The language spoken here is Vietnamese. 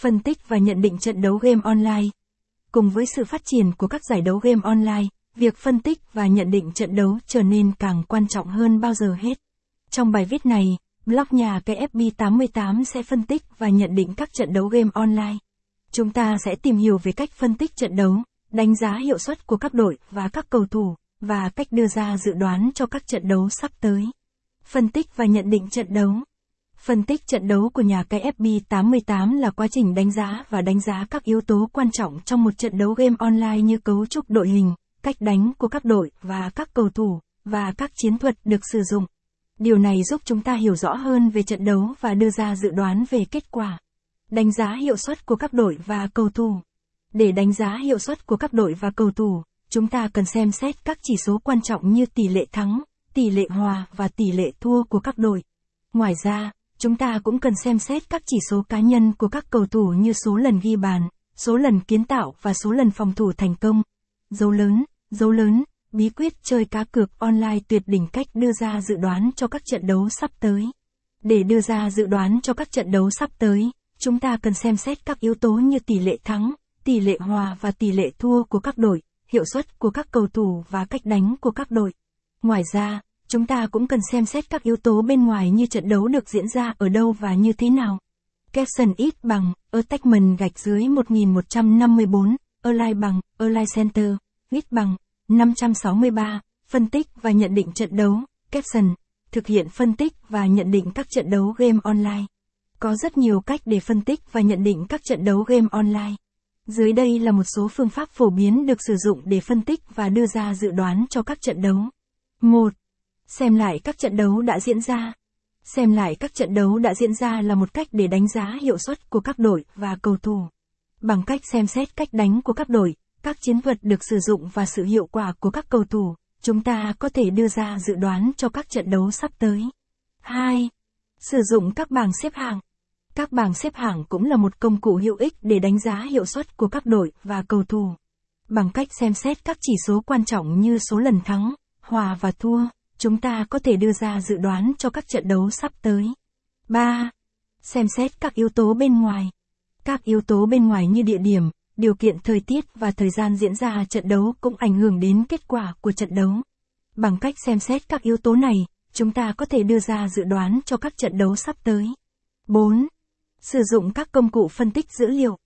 Phân tích và nhận định trận đấu game online. Cùng với sự phát triển của các giải đấu game online, việc phân tích và nhận định trận đấu trở nên càng quan trọng hơn bao giờ hết. Trong bài viết này, blog nhà KFB88 sẽ phân tích và nhận định các trận đấu game online. Chúng ta sẽ tìm hiểu về cách phân tích trận đấu, đánh giá hiệu suất của các đội và các cầu thủ, và cách đưa ra dự đoán cho các trận đấu sắp tới. Phân tích và nhận định trận đấu. Phân tích trận đấu của nhà cái FB88 là quá trình đánh giá và đánh giá các yếu tố quan trọng trong một trận đấu game online như cấu trúc đội hình, cách đánh của các đội và các cầu thủ, và các chiến thuật được sử dụng. Điều này giúp chúng ta hiểu rõ hơn về trận đấu và đưa ra dự đoán về kết quả. Đánh giá hiệu suất của các đội và cầu thủ. Để đánh giá hiệu suất của các đội và cầu thủ, chúng ta cần xem xét các chỉ số quan trọng như tỷ lệ thắng, tỷ lệ hòa và tỷ lệ thua của các đội. Ngoài ra, chúng ta cũng cần xem xét các chỉ số cá nhân của các cầu thủ như số lần ghi bàn, số lần kiến tạo và số lần phòng thủ thành công. Dấu lớn, dấu lớn, bí quyết chơi cá cược online tuyệt đỉnh cách đưa ra dự đoán cho các trận đấu sắp tới. Để đưa ra dự đoán cho các trận đấu sắp tới, chúng ta cần xem xét các yếu tố như tỷ lệ thắng, tỷ lệ hòa và tỷ lệ thua của các đội, hiệu suất của các cầu thủ và cách đánh của các đội. Ngoài ra, chúng ta cũng cần xem xét các yếu tố bên ngoài như trận đấu được diễn ra ở đâu và như thế nào. Capson ít bằng, attachment gạch dưới 1154, align bằng, align center, ít bằng, 563, phân tích và nhận định trận đấu, Capson, thực hiện phân tích và nhận định các trận đấu game online. Có rất nhiều cách để phân tích và nhận định các trận đấu game online. Dưới đây là một số phương pháp phổ biến được sử dụng để phân tích và đưa ra dự đoán cho các trận đấu. 1. Xem lại các trận đấu đã diễn ra. Xem lại các trận đấu đã diễn ra là một cách để đánh giá hiệu suất của các đội và cầu thủ. Bằng cách xem xét cách đánh của các đội, các chiến thuật được sử dụng và sự hiệu quả của các cầu thủ, chúng ta có thể đưa ra dự đoán cho các trận đấu sắp tới. 2. Sử dụng các bảng xếp hạng. Các bảng xếp hạng cũng là một công cụ hữu ích để đánh giá hiệu suất của các đội và cầu thủ. Bằng cách xem xét các chỉ số quan trọng như số lần thắng, hòa và thua, chúng ta có thể đưa ra dự đoán cho các trận đấu sắp tới. 3. Xem xét các yếu tố bên ngoài. Các yếu tố bên ngoài như địa điểm, điều kiện thời tiết và thời gian diễn ra trận đấu cũng ảnh hưởng đến kết quả của trận đấu. Bằng cách xem xét các yếu tố này, chúng ta có thể đưa ra dự đoán cho các trận đấu sắp tới. 4. Sử dụng các công cụ phân tích dữ liệu.